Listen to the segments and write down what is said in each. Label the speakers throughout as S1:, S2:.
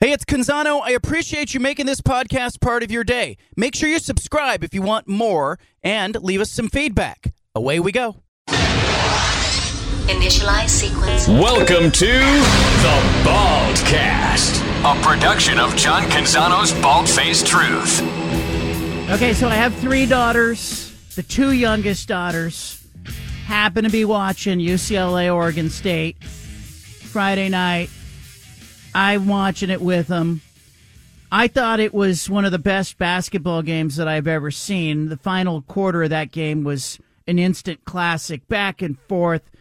S1: Hey, it's Canzano. I appreciate you making this podcast part of your day. Make sure you subscribe if you want more and leave us some feedback. Away we go.
S2: Initialize sequence.
S3: Welcome to the Baldcast, a production of John Canzano's Bald Faced Truth.
S4: Okay, so I have three daughters. The two youngest daughters happen to be watching UCLA Oregon State Friday night. I'm watching it with them. I thought it was one of the best basketball games that I've ever seen. The final quarter of that game was an instant classic, back and forth.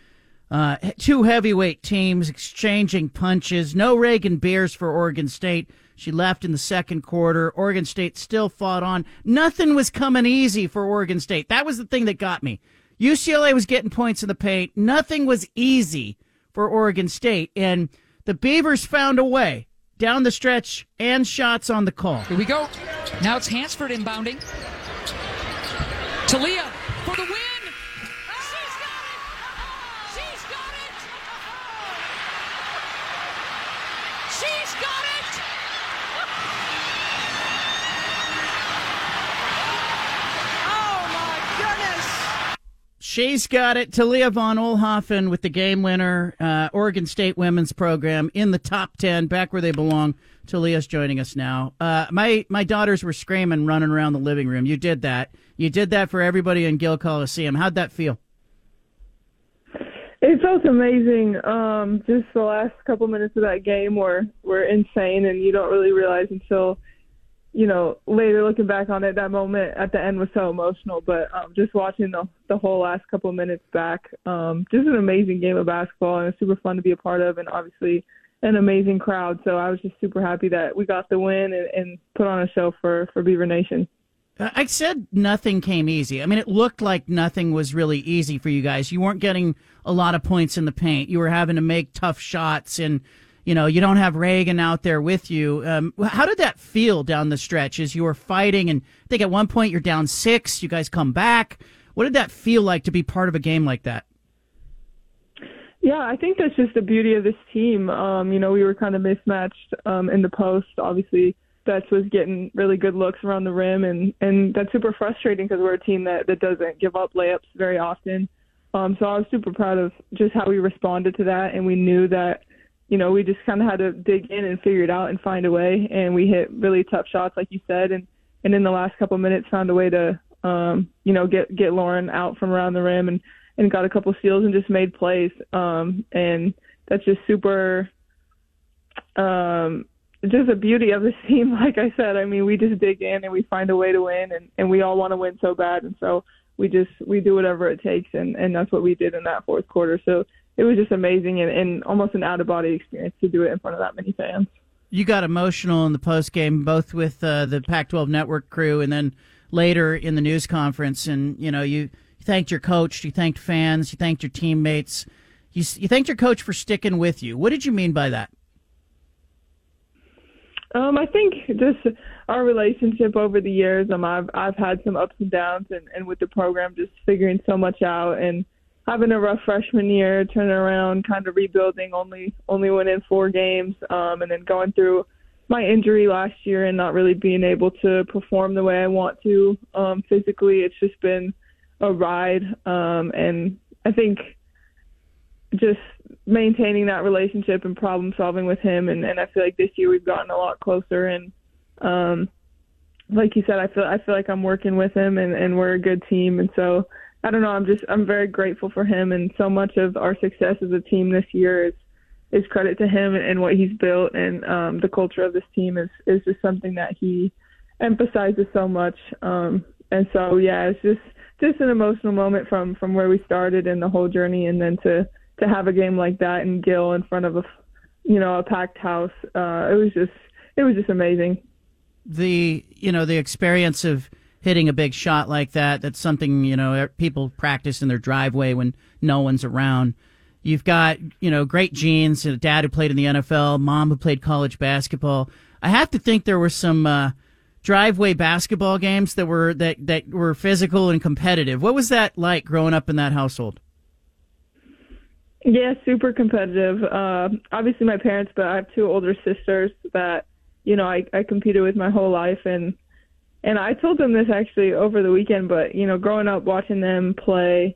S4: Uh, two heavyweight teams exchanging punches. No Raegan Beers for Oregon State. She left in the second quarter. Oregon State still fought on. Nothing was coming easy for Oregon State. That was the thing that got me. UCLA was getting points in the paint. Nothing was easy for Oregon State. And the Beavers found a way down the stretch and shots on the call.
S5: Here we go. Now it's Hansford inbounding. Talia
S6: She's got it.
S4: Talia von Oelhoffen with the game winner. Uh, Oregon State women's program in the top 10, back where they belong. Talia's joining us now. Uh, my, my daughters were screaming, running around the living room. You did that. You did that for everybody in Gill Coliseum. How'd that feel?
S7: It felt amazing. Um, just the last couple minutes of that game were were insane, and you don't really realize until you know later looking back on it. That moment at the end was so emotional, but um, just watching the the whole last couple minutes back, um, just an amazing game of basketball, and super fun to be a part of, and obviously an amazing crowd. So I was just super happy that we got the win and, and put on a show for for Beaver Nation.
S4: I said nothing came easy. I mean, it looked like nothing was really easy for you guys. You weren't getting a lot of points in the paint. You were having to make tough shots, and you know you don't have Raegan out there with you. Um, how did that feel down the stretch as you were fighting? And I think at one point you're down six. You guys come back. What did that feel like to be part of a game like that?
S7: Yeah, I think that's just the beauty of this team. Um, you know, we were kind of mismatched um, in the post. Obviously, Betts was getting really good looks around the rim, and and that's super frustrating because we're a team that that doesn't give up layups very often. Um, so I was super proud of just how we responded to that, and we knew that, you know, we just kind of had to dig in and figure it out and find a way. And we hit really tough shots, like you said, and and in the last couple of minutes found a way to, um, you know, get get Lauren out from around the rim and and got a couple steals and just made plays. Um, and that's just super. Um, just the beauty of the team, like I said. I mean, we just dig in and we find a way to win, and and we all want to win so bad, and so we just we do whatever it takes, and and that's what we did in that fourth quarter. So it was just amazing and, and almost an out of body experience to do it in front of that many fans.
S4: You got emotional in the post game, both with uh, the Pac-12 network crew, and then later in the news conference. And you know, you, thanked your coach, you thanked fans, you thanked your teammates, you you thanked your coach for sticking with you. What did you mean by that?
S7: Um, I think just our relationship over the years. Um, I've I've had some ups and downs, and and with the program, just figuring so much out and having a rough freshman year, turning around, kind of rebuilding, only only winning four games, um, and then going through my injury last year and not really being able to perform the way I want to um, physically. It's just been a ride, um, and I think just maintaining that relationship and problem solving with him and, and I feel like this year we've gotten a lot closer and um like you said I feel I feel like I'm working with him and, and we're a good team and so I don't know, I'm just I'm very grateful for him and so much of our success as a team this year is is credit to him and, what he's built and um the culture of this team is is just something that he emphasizes so much. Um and so yeah, it's just just an emotional moment from from where we started and the whole journey and then to to have a game like that in Gill in front of a, you know, a packed house. Uh, it was just, it was just amazing.
S4: The, you know, the experience of hitting a big shot like that, that's something, you know, people practice in their driveway when no one's around. You've got, you know, great genes, a dad who played in the NFL, mom who played college basketball. I have to think there were some, uh, driveway basketball games that were that that were physical and competitive. What was that like growing up in that household?
S7: Yeah, super competitive. Uh, obviously, my parents, but I have two older sisters that you know I, I competed with my whole life, and and I told them this actually over the weekend. But you know, growing up watching them play,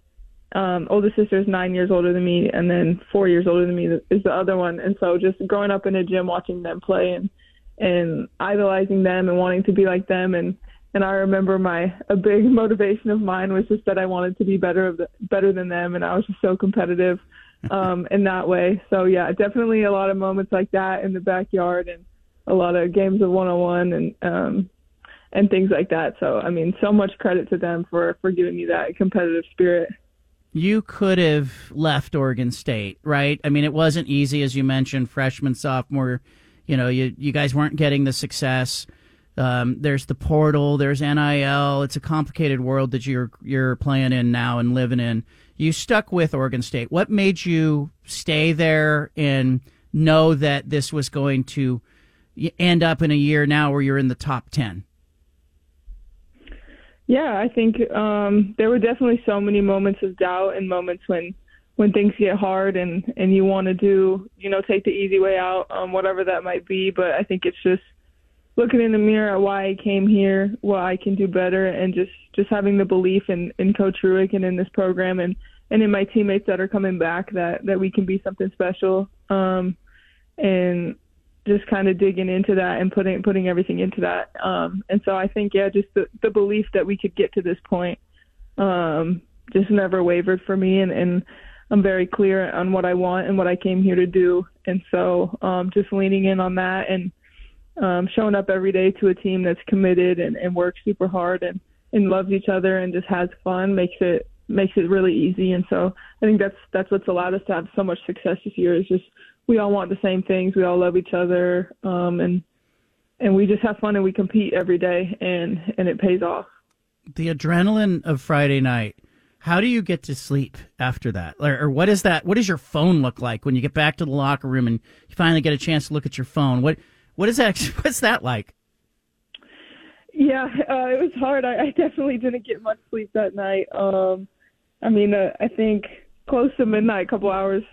S7: um, older sister is nine years older than me, and then four years older than me is the other one. And so just growing up in a gym, watching them play, and and idolizing them and wanting to be like them, and and I remember my a big motivation of mine was just that I wanted to be better of the, better than them, and I was just so competitive um, in that way. So yeah, definitely a lot of moments like that in the backyard, and a lot of games of one on one, and um, and things like that. So I mean, so much credit to them for for giving me that competitive spirit.
S4: You could have left Oregon State, right? I mean, it wasn't easy, as you mentioned, freshman, sophomore. You know, you you guys weren't getting the success. Um, there's the portal. There's NIL. It's a complicated world that you're you're playing in now and living in. You stuck with Oregon State. What made you stay there and know that this was going to end up in a year now where you're in the top ten?
S7: Yeah, I think um, there were definitely so many moments of doubt and moments when when things get hard and and you want to do you know take the easy way out, um, whatever that might be. But I think it's just looking in the mirror at why I came here, what I can do better, and just just having the belief in in Coach Rueck and in this program and and in my teammates that are coming back that that we can be something special. Um, and just kind of digging into that and putting putting everything into that. Um, and so I think yeah, just the the belief that we could get to this point um, just never wavered for me, and and I'm very clear on what I want and what I came here to do. And so um, just leaning in on that and um, showing up every day to a team that's committed and, and works super hard and, and loves each other and just has fun makes it makes it really easy. And so I think that's that's what's allowed us to have so much success this year is just we all want the same things. We all love each other, um, and and we just have fun and we compete every day, and and it pays off.
S4: The adrenaline of Friday night. How do you get to sleep after that, or, or what is that? What does your phone look like when you get back to the locker room and you finally get a chance to look at your phone? What what is that? What's that like?
S7: Yeah, uh, it was hard. I, I definitely didn't get much sleep that night. Um, I mean, uh, I think close to midnight, a couple hours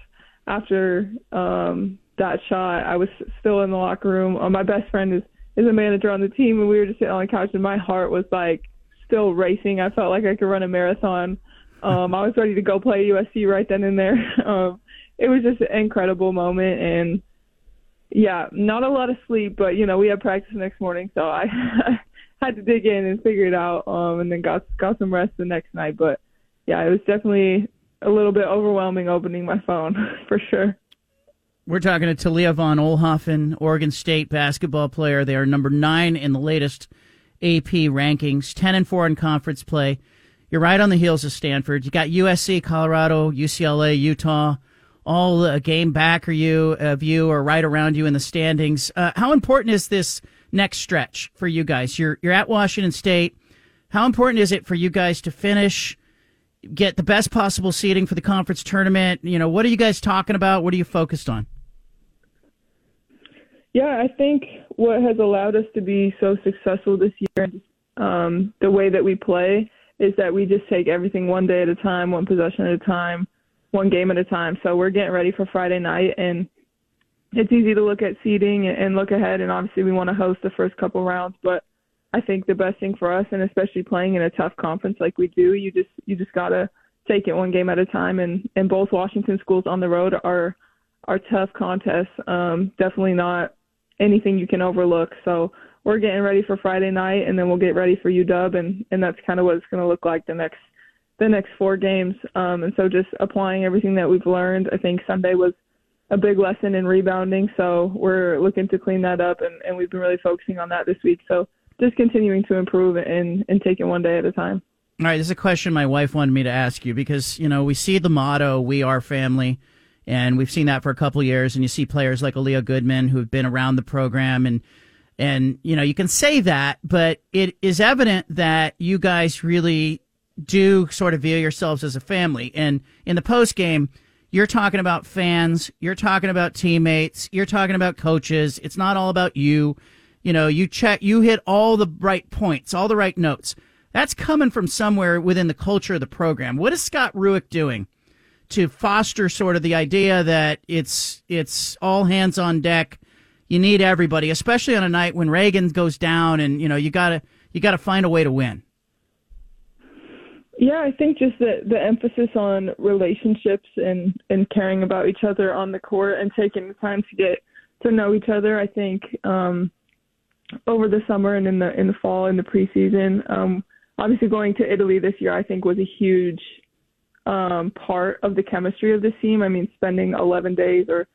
S7: after um, that shot, I was still in the locker room. Uh, my best friend is is a manager on the team, and we were just sitting on the couch, and my heart was like still racing. I felt like I could run a marathon. Um, I was ready to go play USC right then and there. Um, it was just an incredible moment, and yeah, not a lot of sleep, but you know we had practice the next morning, so I had to dig in and figure it out, um, and then got got some rest the next night. But yeah, it was definitely a little bit overwhelming opening my phone for sure.
S4: We're talking to Talia von Oelhoffen, Oregon State basketball player. They are number nine in the latest AP rankings, ten and four in conference play. You're right on the heels of Stanford. You got USC, Colorado, UCLA, Utah all a game back or you of you or right around you in the standings. Uh, how important is this next stretch for you guys? You're you're at Washington State. How important is it for you guys to finish, get the best possible seating for the conference tournament? You know, what are you guys talking about? What are you focused on?
S7: Yeah, I think what has allowed us to be so successful this year, um, the way that we play, is that we just take everything one day at a time, one possession at a time one game at a time. So we're getting ready for Friday night, and it's easy to look at seeding and look ahead. And obviously, we want to host the first couple rounds, but I think the best thing for us, and especially playing in a tough conference like we do, you just you just gotta take it one game at a time. And and both Washington schools on the road are are tough contests. Um, definitely not anything you can overlook. So we're getting ready for Friday night, and then we'll get ready for UW, and and that's kind of what it's going to look like the next the next four games. Um, and so just applying everything that we've learned. I think Sunday was a big lesson in rebounding. So we're looking to clean that up, and, and we've been really focusing on that this week. So just continuing to improve and, and take it one day at a time.
S4: All right, this is a question my wife wanted me to ask you because, you know, we see the motto, we are family, and we've seen that for a couple years, and you see players like Aaliyah Goodman who've been around the program and and you know you can say that but it is evident that you guys really do sort of view yourselves as a family. And in the post game, you're talking about fans, you're talking about teammates, you're talking about coaches. It's not all about you. You know, you check, you hit all the right points, all the right notes. That's coming from somewhere within the culture of the program. What is Scott Rueck doing to foster sort of the idea that it's it's all hands on deck. You need everybody, especially on a night when Raegan goes down, and you know you gotta you gotta find a way to win.
S7: Yeah, I think just the the emphasis on relationships and and caring about each other on the court and taking the time to get to know each other. I think um, over the summer and in the in the fall in the preseason, um, obviously going to Italy this year, I think was a huge um, part of the chemistry of the team. I mean, spending 11 days or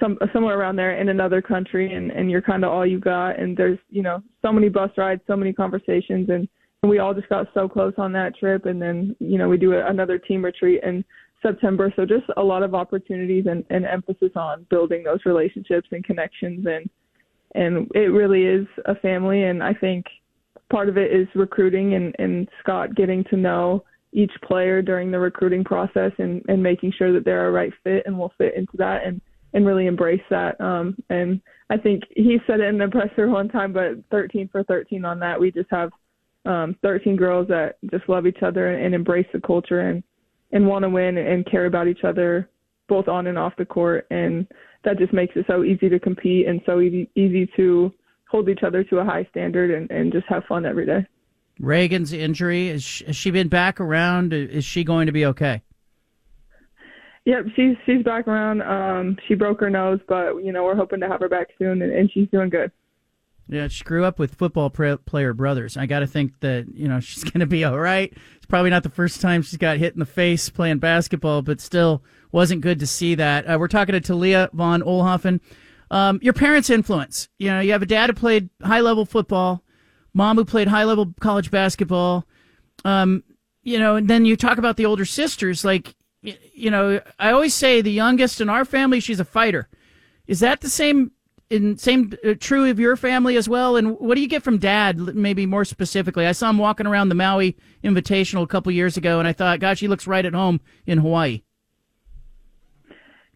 S7: some somewhere around there in another country, and and you're kind of all you got. And there's you know so many bus rides, so many conversations, and, and we all just got so close on that trip. And then you know we do another team retreat in September, so just a lot of opportunities and, and emphasis on building those relationships and connections, and and it really is a family. And I think part of it is recruiting and and Scott getting to know each player during the recruiting process and, and making sure that they're a right fit and will fit into that and, and really embrace that. Um, and I think he said it in the presser one time, but 13 for 13 on that. We just have um, 13 girls that just love each other and, and embrace the culture and, and want to win and care about each other both on and off the court. And that just makes it so easy to compete and so easy, easy to hold each other to a high standard and, and just have fun every day.
S4: Raegan's injury is she, has she been back around? Is she going to be okay?
S7: Yep, she's she's back around. Um, she broke her nose, but you know we're hoping to have her back soon, and, and she's doing good.
S4: Yeah, she grew up with football player brothers. I got to think that you know she's going to be all right. It's probably not the first time she's got hit in the face playing basketball, but still wasn't good to see that. Uh, we're talking to Talia von Oelhoffen. Um, your parents' influence. You know, you have a dad who played high level football mom who played high level college basketball. Um, you know, and then you talk about the older sisters. Like, you know, I always say the youngest in our family, she's a fighter. Is that the same? In same uh, true of your family as well, and what do you get from Dad? Maybe more specifically, I saw him walking around the Maui Invitational a couple years ago, and I thought, gosh, he looks right at home in Hawaii.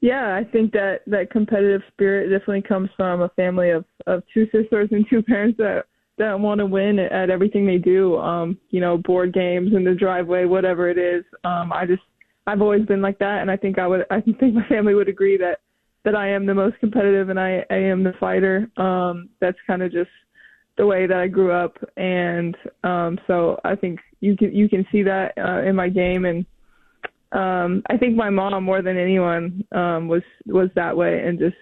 S7: Yeah, I think that that competitive spirit definitely comes from a family of of two sisters and two parents that that want to win at everything they do. Um, you know, board games in the driveway, whatever it is. Um, I just I've always been like that, and I think I would I think my family would agree that that I am the most competitive and I, I am the fighter. Um, that's kind of just the way that I grew up, and um, so I think you can you can see that uh, in my game, and um, I think my mom more than anyone um, was was that way, and just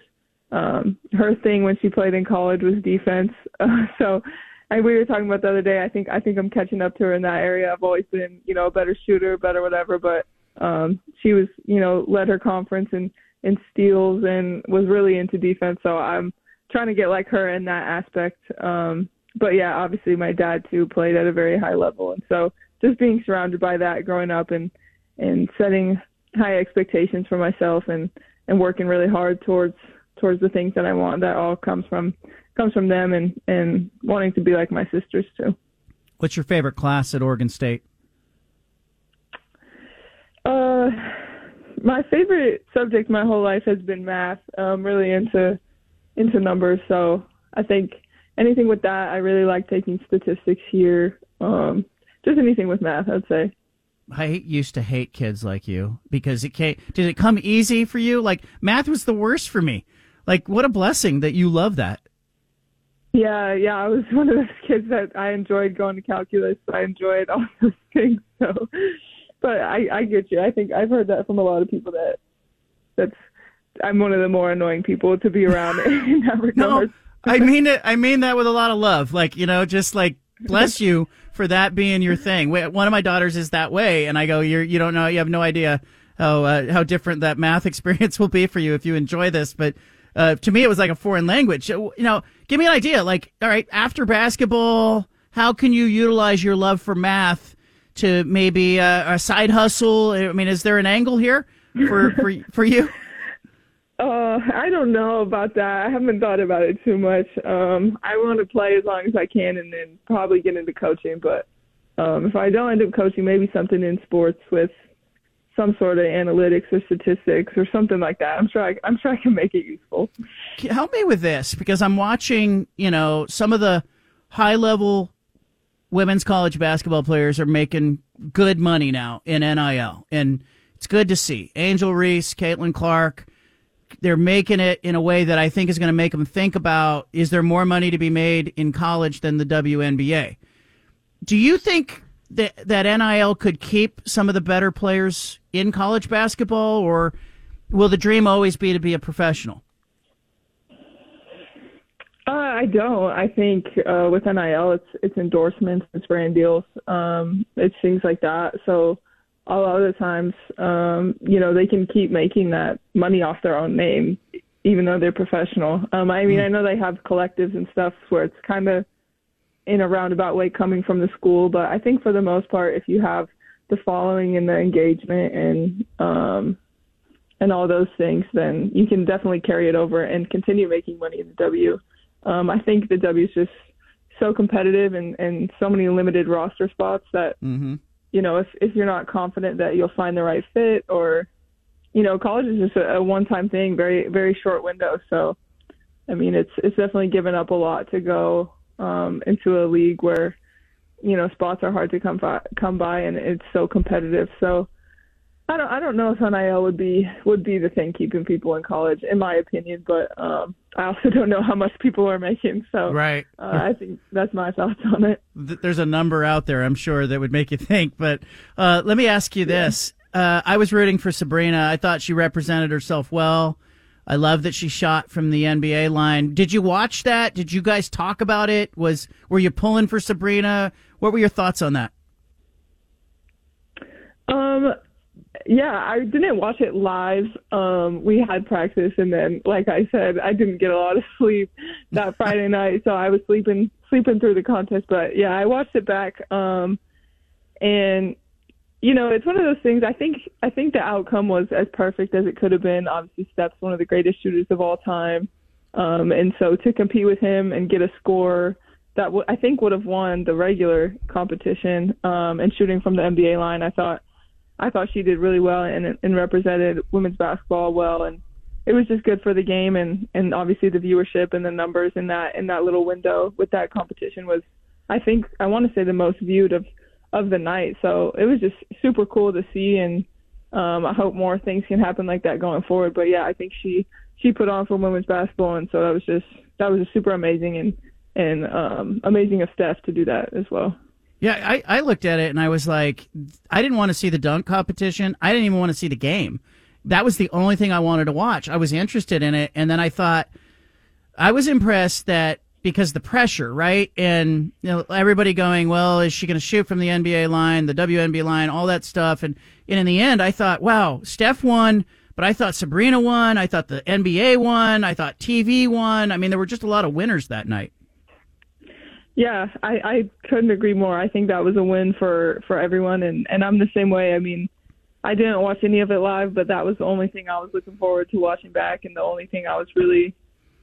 S7: um, her thing when she played in college was defense. Uh, so and we were talking about the other day. I think I think I'm catching up to her in that area. I've always been, you know, a better shooter, better whatever. But um, she was, you know, led her conference in in steals and was really into defense. So I'm trying to get like her in that aspect. Um, but yeah, obviously my dad too played at a very high level, and so just being surrounded by that growing up and and setting high expectations for myself and and working really hard towards towards the things that I want. That all comes from comes from them and and wanting to be like my sisters too.
S4: What's your favorite class at Oregon State?
S7: Uh, my favorite subject my whole life has been math. I'm really into into numbers, so I think anything with that. I really like taking statistics here. Um, just anything with math, I'd say.
S4: I used to hate kids like you because it came. Did it come easy for you? Like math was the worst for me. Like what a blessing that you love that.
S7: Yeah, yeah, I was one of those kids that I enjoyed going to calculus. I enjoyed all those things. So, but I, I get you. I think I've heard that from a lot of people that that's I'm one of the more annoying people to be around in that regard.
S4: No, I mean it. I mean that with a lot of love. Like you know, just like bless you for that being your thing. One of my daughters is that way, and I go, you're you don't know, you have no idea how uh, how different that math experience will be for you if you enjoy this, but uh, to me, it was like a foreign language. You know, give me an idea. Like, all right, after basketball, how can you utilize your love for math to maybe uh, a side hustle? I mean, is there an angle here for for for you?
S7: Uh, I don't know about that. I haven't thought about it too much. Um, I want to play as long as I can, and then probably get into coaching. But um, if I don't end up coaching, maybe something in sports with some sort of analytics or statistics or something like that. I'm sure I, I'm sure I can make it useful.
S4: Help me with this because I'm watching, you know, some of the high level women's college basketball players are making good money now in NIL. And It's good to see. Angel Reese, Caitlin Clark, they're making it in a way that I think is going to make them think about is there more money to be made in college than the WNBA? Do you think that, that NIL could keep some of the better players in college basketball, or will the dream always be to be a professional?
S7: I don't. I think uh, with NIL, it's it's endorsements, it's brand deals, um, it's things like that. So a lot of the times, um, you know, they can keep making that money off their own name, even though they're professional. Um, I mean, I know they have collectives and stuff where it's kind of in a roundabout way coming from the school, but I think for the most part, if you have the following and the engagement and um, and all those things, then you can definitely carry it over and continue making money in the W. Um, I think the W is just so competitive and, and so many limited roster spots that
S4: Mm-hmm.
S7: you know if if you're not confident that you'll find the right fit or you know college is just a, a one time thing, very very short window. So I mean it's it's definitely given up a lot to go um, into a league where you know spots are hard to come by, come by and it's so competitive. So I don't I don't know if NIL would be would be the thing keeping people in college, in my opinion. But um, I also don't know how much people are making, so
S4: Right.
S7: uh, I think that's my thoughts on it.
S4: There's a number out there, I'm sure, that would make you think. But uh, let me ask you this: uh, I was rooting for Sabrina. I thought she represented herself well. I love that she shot from the NBA line. Did you watch that? Did you guys talk about it? Was were you pulling for Sabrina? What were your thoughts on that?
S7: Um, yeah, I didn't watch it live. Um, we had practice, and then, like I said, I didn't get a lot of sleep that Friday night, so I was sleeping sleeping through the contest. But yeah, I watched it back, um, and you know, it's one of those things. I think I think the outcome was as perfect as it could have been. Obviously, Steph's one of the greatest shooters of all time, um, and so to compete with him and get a score that w- I think would have won the regular competition um, and shooting from the NBA line, I thought I thought she did really well and, and represented women's basketball well, and it was just good for the game and and obviously the viewership and the numbers in that in that little window with that competition was, I think I want to say the most viewed of of the night. So it was just super cool to see, and um, I hope more things can happen like that going forward. But yeah, I think she she put on for women's basketball, and so that was just that was just super amazing and and um, amazing of Steph to do that as well.
S4: Yeah, I, I looked at it and I was like, I didn't want to see the dunk competition. I didn't even want to see the game. That was the only thing I wanted to watch. I was interested in it, and then I thought I was impressed that because the pressure, right? And you know, everybody going, well, is she going to shoot from the NBA line, the WNBA line, all that stuff? And, and in the end, I thought, wow, Steph won, but I thought Sabrina won. I thought the NBA won. I thought TV won. I mean, there were just a lot of winners that night.
S7: Yeah, I, I couldn't agree more. I think that was a win for for everyone, and and I'm the same way. I mean, I didn't watch any of it live, but that was the only thing I was looking forward to watching back, and the only thing I was really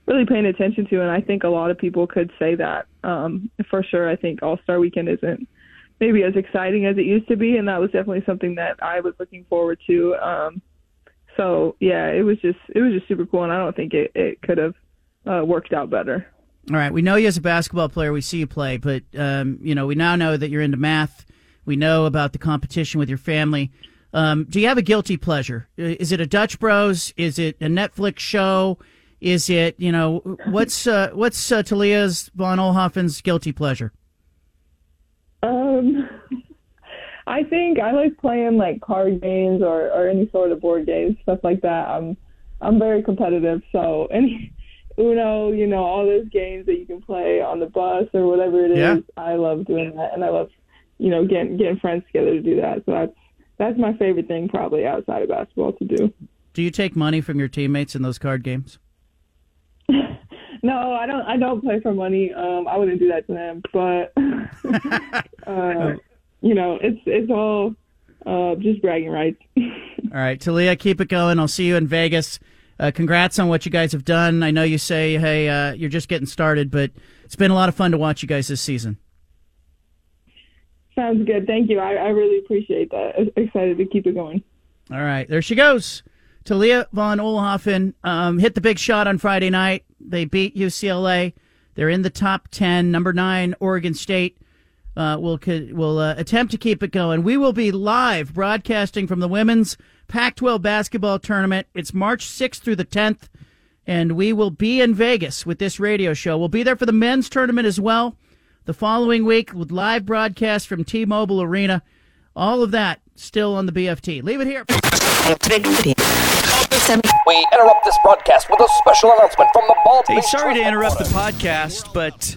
S7: really paying attention to. And I think a lot of people could say that um, for sure. I think All Star Weekend isn't maybe as exciting as it used to be, and that was definitely something that I was looking forward to. Um, so yeah, it was just it was just super cool, and I don't think it it could have uh, worked out better.
S4: All right, we know you as a basketball player. We see you play, but um, you know we now know that you're into math. We know about the competition with your family. Um, do you have a guilty pleasure? Is it a Dutch Bros? Is it a Netflix show? Is it you know what's uh, what's uh, Talia's von Oelhoffen's guilty pleasure?
S7: Um, I think I like playing like card games or or any sort of board games, stuff like that. I'm I'm very competitive, so any Uno, you know, all those games that you can play on the bus or whatever it is.
S4: Yeah.
S7: I love doing that, and I love, you know, getting getting friends together to do that. So that's that's my favorite thing, probably outside of basketball, to do.
S4: Do you take money from your teammates in those card games?
S7: No, I don't. I don't play for money. Um, I wouldn't do that to them, but uh, you know, it's it's all uh, just bragging rights.
S4: All right, Talia, keep it going. I'll see you in Vegas. Uh, congrats on what you guys have done. I know you say, hey, uh, you're just getting started, but it's been a lot of fun to watch you guys this season.
S7: Sounds good. Thank you. I, I really appreciate that. Excited to keep it going.
S4: All right, there she goes. Talia von Oelhoffen um, hit the big shot on Friday night. They beat UCLA. They're in the top 10, number nine, Oregon State. Uh, we'll we'll uh, attempt to keep it going. We will be live broadcasting from the women's Pac-12 basketball tournament. It's March 6th through the 10th, and we will be in Vegas with this radio show. We'll be there for the men's tournament as well. The following week with live broadcast from T-Mobile Arena. All of that still on the BFT. Leave it here.
S2: We interrupt this broadcast with a special announcement from the Bald
S1: Hey, sorry to interrupt the podcast, but